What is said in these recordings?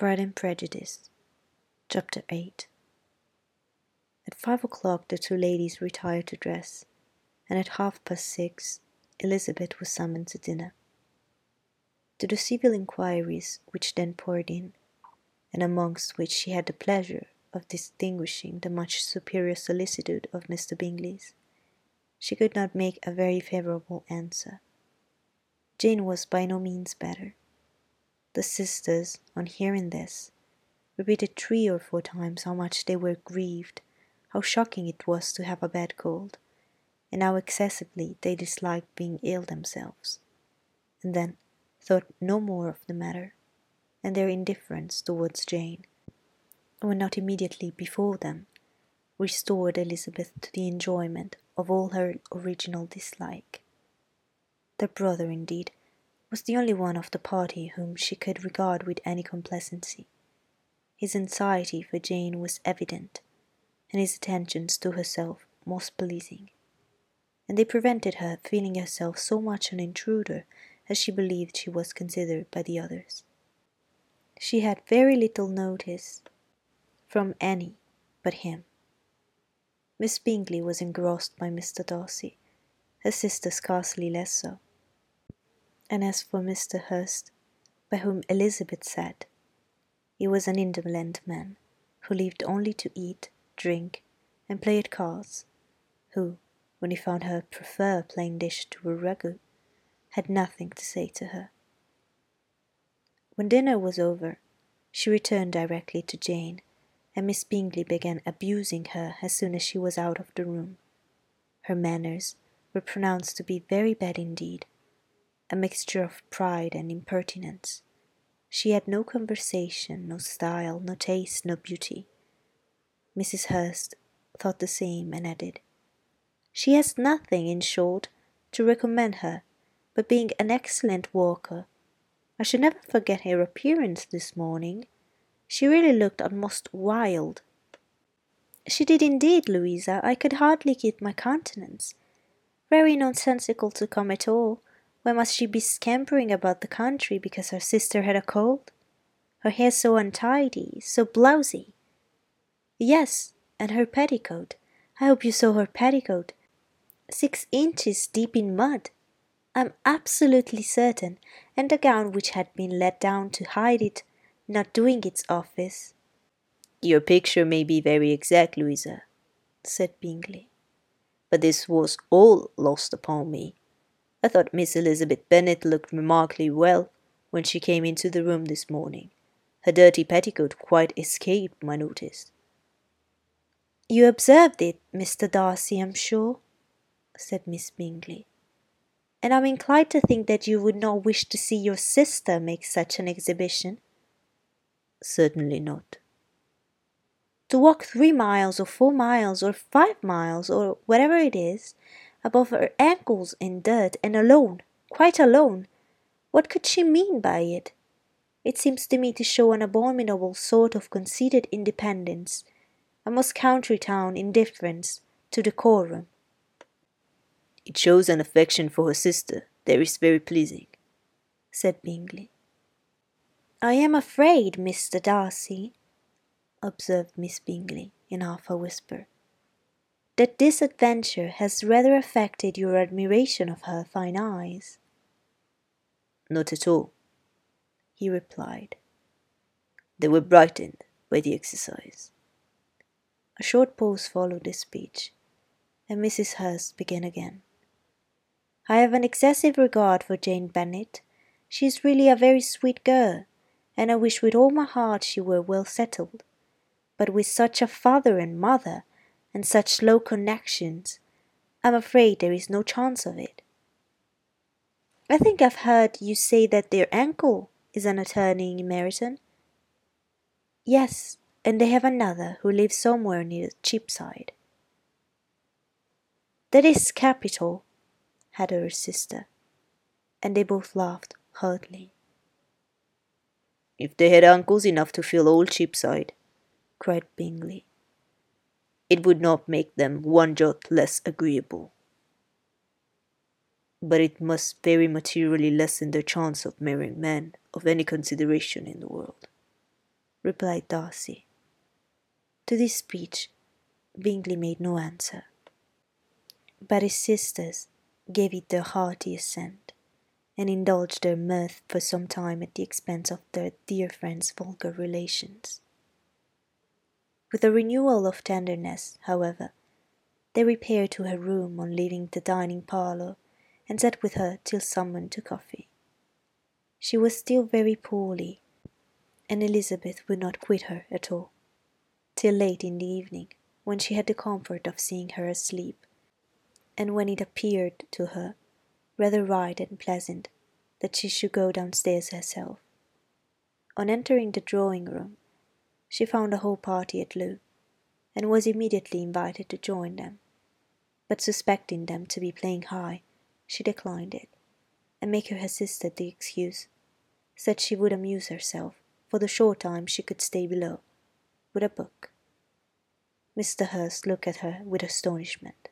Pride and Prejudice, Chapter 8 At five o'clock the two ladies retired to dress, and at half past six Elizabeth was summoned to dinner. To the civil inquiries which then poured in, and amongst which she had the pleasure of distinguishing the much superior solicitude of Mr. Bingley's, she could not make a very favourable answer. Jane was by no means better. The sisters, on hearing this, repeated three or four times how much they were grieved, how shocking it was to have a bad cold, and how excessively they disliked being ill themselves, and then thought no more of the matter, and their indifference towards Jane, when not immediately before them, restored Elizabeth to the enjoyment of all her original dislike. Their brother, indeed, was the only one of the party whom she could regard with any complacency. His anxiety for Jane was evident, and his attentions to herself most pleasing, and they prevented her feeling herself so much an intruder as she believed she was considered by the others. She had very little notice from any but him. Miss Bingley was engrossed by Mr. Darcy, her sister scarcely less so. And as for Mr. Hurst, by whom Elizabeth sat, he was an indolent man, who lived only to eat, drink, and play at cards, who, when he found her prefer a plain dish to a ragout, had nothing to say to her. When dinner was over, she returned directly to Jane and Miss Bingley began abusing her as soon as she was out of the room. Her manners were pronounced to be very bad indeed, a mixture of pride and impertinence. She had no conversation, no style, no taste, no beauty. Mrs. Hurst thought the same and added, She has nothing, in short, to recommend her, but being an excellent walker. I shall never forget her appearance this morning. She really looked almost wild. She did indeed, Louisa. I could hardly keep my countenance. Very nonsensical to come at all. Why must she be scampering about the country because her sister had a cold? Her hair so untidy, so blousy. Yes, and her petticoat. I hope you saw her petticoat. Six inches deep in mud. I'm absolutely certain, and the gown which had been let down to hide it not doing its office. Your picture may be very exact, Louisa, said Bingley, but this was all lost upon me. I thought Miss Elizabeth Bennet looked remarkably well when she came into the room this morning. Her dirty petticoat quite escaped my notice. You observed it, Mr. Darcy, I'm sure, said Miss Bingley. And I'm inclined to think that you would not wish to see your sister make such an exhibition. Certainly not. To walk three miles or four miles or five miles or whatever it is, above her ankles in dirt and alone, quite alone, what could she mean by it? It seems to me to show an abominable sort of conceited independence, a most country town indifference to decorum. It shows an affection for her sister that is very pleasing, said Bingley. I am afraid, Mr. Darcy, observed Miss Bingley in half a whisper, that this adventure has rather affected your admiration of her fine eyes. Not at all, he replied. They were brightened by the exercise. A short pause followed this speech, and Mrs. Hurst began again. I have an excessive regard for Jane Bennet. She is really a very sweet girl, and I wish with all my heart she were well settled. But with such a father and mother, and such low connections, I'm afraid there is no chance of it. I think I've heard you say that their uncle is an attorney in Meryton. Yes, and they have another who lives somewhere near Cheapside. That is capital, had her sister, and they both laughed heartily. If they had uncles enough to fill all Cheapside, cried Bingley, it would not make them one jot less agreeable. But it must very materially lessen their chance of marrying men of any consideration in the world. replied Darcy. To this speech, Bingley made no answer, but his sisters gave it their hearty assent, and indulged their mirth for some time at the expense of their dear friend's vulgar relations. With a renewal of tenderness, however, they repaired to her room on leaving the dining parlour, and sat with her till summoned to coffee. She was still very poorly, and Elizabeth would not quit her at all, till late in the evening, when she had the comfort of seeing her asleep, and when it appeared to her rather right and pleasant that she should go downstairs herself. On entering the drawing room, she found the whole party at loo, and was immediately invited to join them. But suspecting them to be playing high, she declined it, and making her sister the excuse, said she would amuse herself for the short time she could stay below, with a book. Mr. Hurst looked at her with astonishment.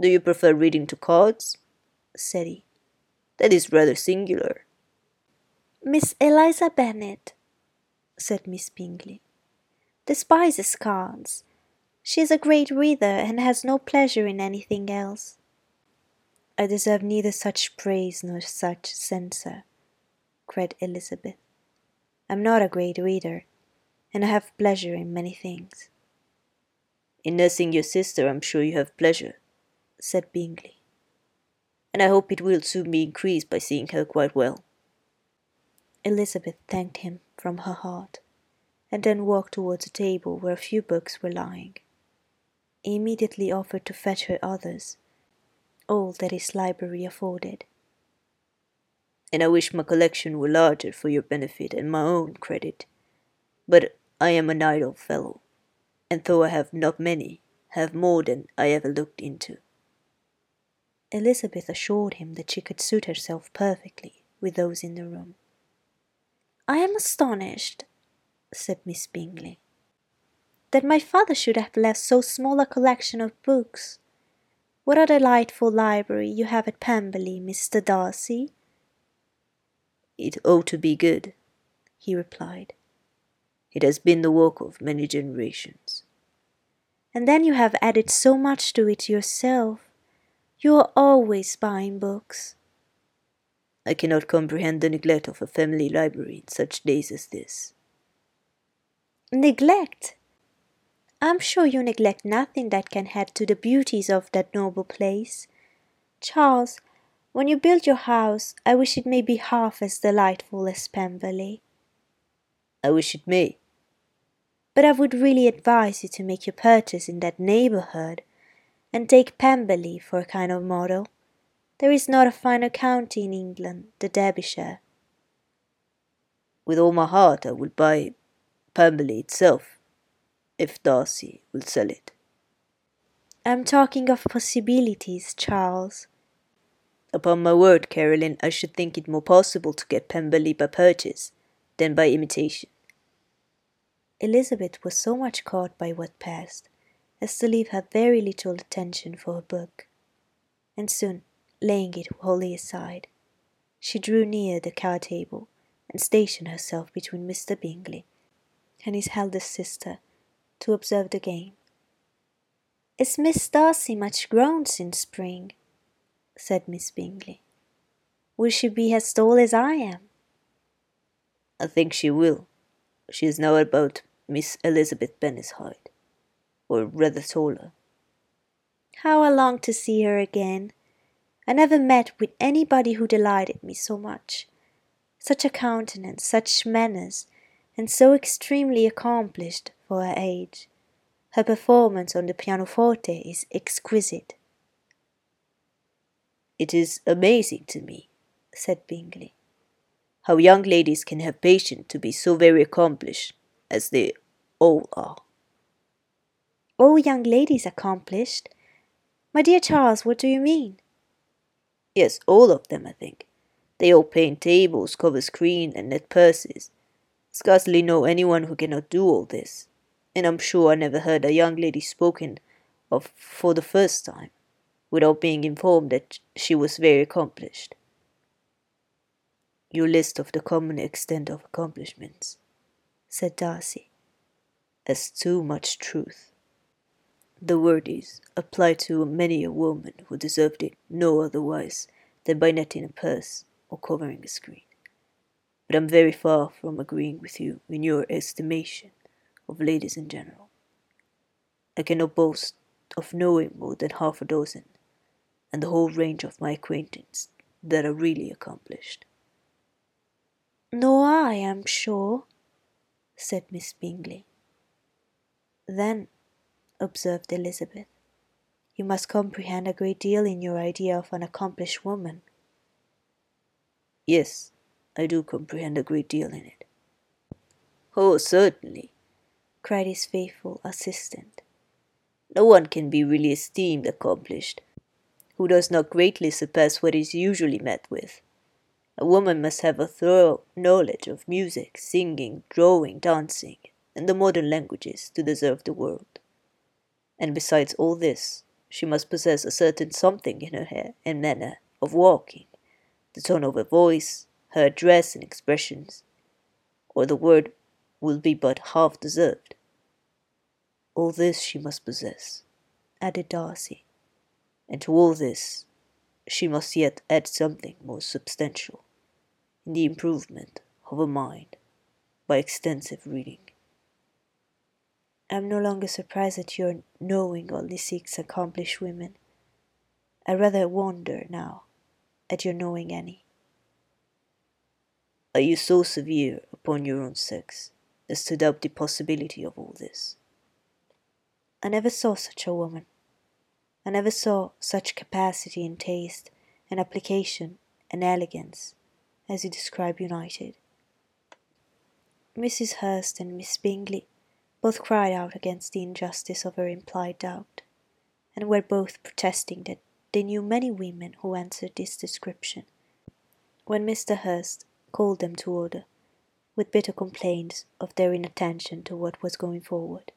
Do you prefer reading to cards? said he. That is rather singular. Miss Eliza Bennet, said Miss Bingley, despises cards. She is a great reader and has no pleasure in anything else. I deserve neither such praise nor such censure, cried Elizabeth. I'm not a great reader, and I have pleasure in many things. In nursing your sister, I'm sure you have pleasure, said Bingley. And I hope it will soon be increased by seeing her quite well. Elizabeth thanked him from her heart, and then walked towards a table where a few books were lying. He immediately offered to fetch her others, all that his library afforded and I wish my collection were larger for your benefit and my own credit. But I am an idle fellow, and though I have not many, have more than I ever looked into. Elizabeth assured him that she could suit herself perfectly with those in the room. I am astonished, said Miss Bingley, that my father should have left so small a collection of books. What a delightful library you have at Pemberley, Mr. Darcy! It ought to be good, he replied. It has been the work of many generations. And then you have added so much to it yourself. You are always buying books. I cannot comprehend the neglect of a family library in such days as this. Neglect? I'm sure you neglect nothing that can add to the beauties of that noble place. Charles, when you build your house, I wish it may be half as delightful as Pemberley. I wish it may. But I would really advise you to make your purchase in that neighbourhood, and take Pemberley for a kind of model. There is not a finer county in England, the Derbyshire. With all my heart I will buy Pemberley itself, if Darcy will sell it. I am talking of possibilities, Charles. Upon my word, Caroline, I should think it more possible to get Pemberley by purchase than by imitation. Elizabeth was so much caught by what passed as to leave her very little attention for her book, and soon, laying it wholly aside, she drew near the card table and stationed herself between Mr. Bingley and his eldest sister to observe the game. Is Miss Darcy much grown since spring? said Miss Bingley. Will she be as tall as I am? I think she will. She is now about Miss Elizabeth Bennet's height, or rather taller. How I long to see her again. I never met with anybody who delighted me so much. Such a countenance, such manners, and so extremely accomplished for her age. Her performance on the pianoforte is exquisite. It is amazing to me, said Bingley, how young ladies can have patience to be so very accomplished as they all are. All young ladies accomplished? My dear Charles, what do you mean? Yes, all of them, I think. They all paint tables, cover screens, and knit purses. Scarcely know anyone who cannot do all this, and I'm sure I never heard a young lady spoken of for the first time without being informed that she was very accomplished. Your list of the common extent of accomplishments, said Darcy. As too much truth. The word is applied to many a woman who deserved it no otherwise than by netting a purse or covering a screen. But I'm very far from agreeing with you in your estimation of ladies in general. I cannot boast of knowing more than half a dozen, and the whole range of my acquaintance that are really accomplished. Nor I, am sure, said Miss Bingley. Then observed Elizabeth. You must comprehend a great deal in your idea of an accomplished woman. Yes, I do comprehend a great deal in it. Oh, certainly, cried his faithful assistant. No one can be really esteemed accomplished who does not greatly surpass what is usually met with. A woman must have a thorough knowledge of music, singing, drawing, dancing, and the modern languages to deserve the world and besides all this, she must possess a certain something in her hair and manner of walking, the tone of her voice, her address and expressions, or the word will be but half deserved. All this she must possess, added Darcy, and to all this she must yet add something more substantial in the improvement of her mind by extensive reading. I am no longer surprised at your knowing only six accomplished women. I rather wonder now at your knowing any. Are you so severe upon your own sex as to doubt the possibility of all this? I never saw such a woman. I never saw such capacity and taste and application and elegance as you describe united. Mrs. Hurst and Miss Bingley both cried out against the injustice of her implied doubt, and were both protesting that they knew many women who answered this description. When Mr. Hurst called them to order, with bitter complaints of their inattention to what was going forward.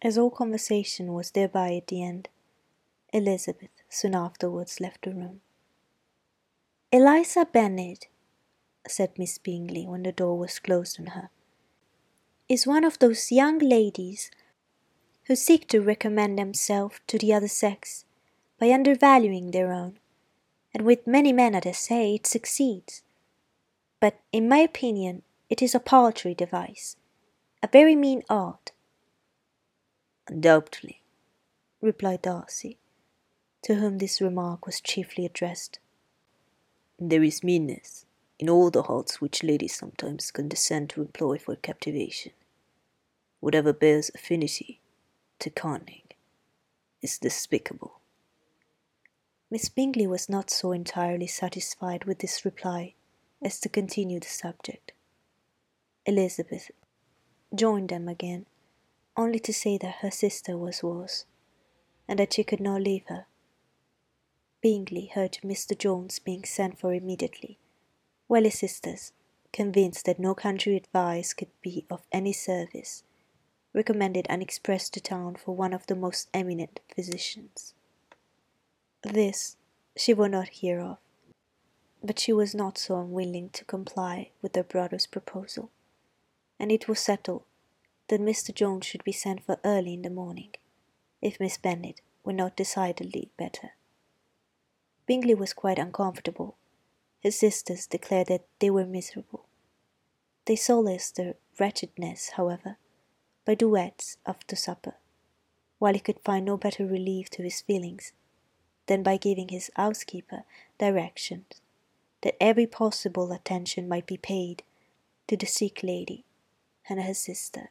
As all conversation was thereby at the end, Elizabeth soon afterwards left the room. Eliza Bennet, said Miss Bingley when the door was closed on her, is one of those young ladies who seek to recommend themselves to the other sex by undervaluing their own, and with many men, I say, it succeeds. But, in my opinion, it is a paltry device, a very mean art. Undoubtedly, replied Darcy, to whom this remark was chiefly addressed. There is meanness in all the arts which ladies sometimes condescend to employ for captivation, whatever bears affinity to cunning, is despicable. Miss Bingley was not so entirely satisfied with this reply as to continue the subject. Elizabeth joined them again, only to say that her sister was worse, and that she could not leave her. Bingley heard Mr. Jones being sent for immediately his sisters, convinced that no country advice could be of any service, recommended an express to town for one of the most eminent physicians. This she would not hear of, but she was not so unwilling to comply with her brother's proposal, and it was settled that Mr. Jones should be sent for early in the morning, if Miss Bennet were not decidedly better. Bingley was quite uncomfortable his sisters declared that they were miserable. They solaced their wretchedness, however, by duets after supper, while he could find no better relief to his feelings than by giving his housekeeper directions that every possible attention might be paid to the sick lady and her sister.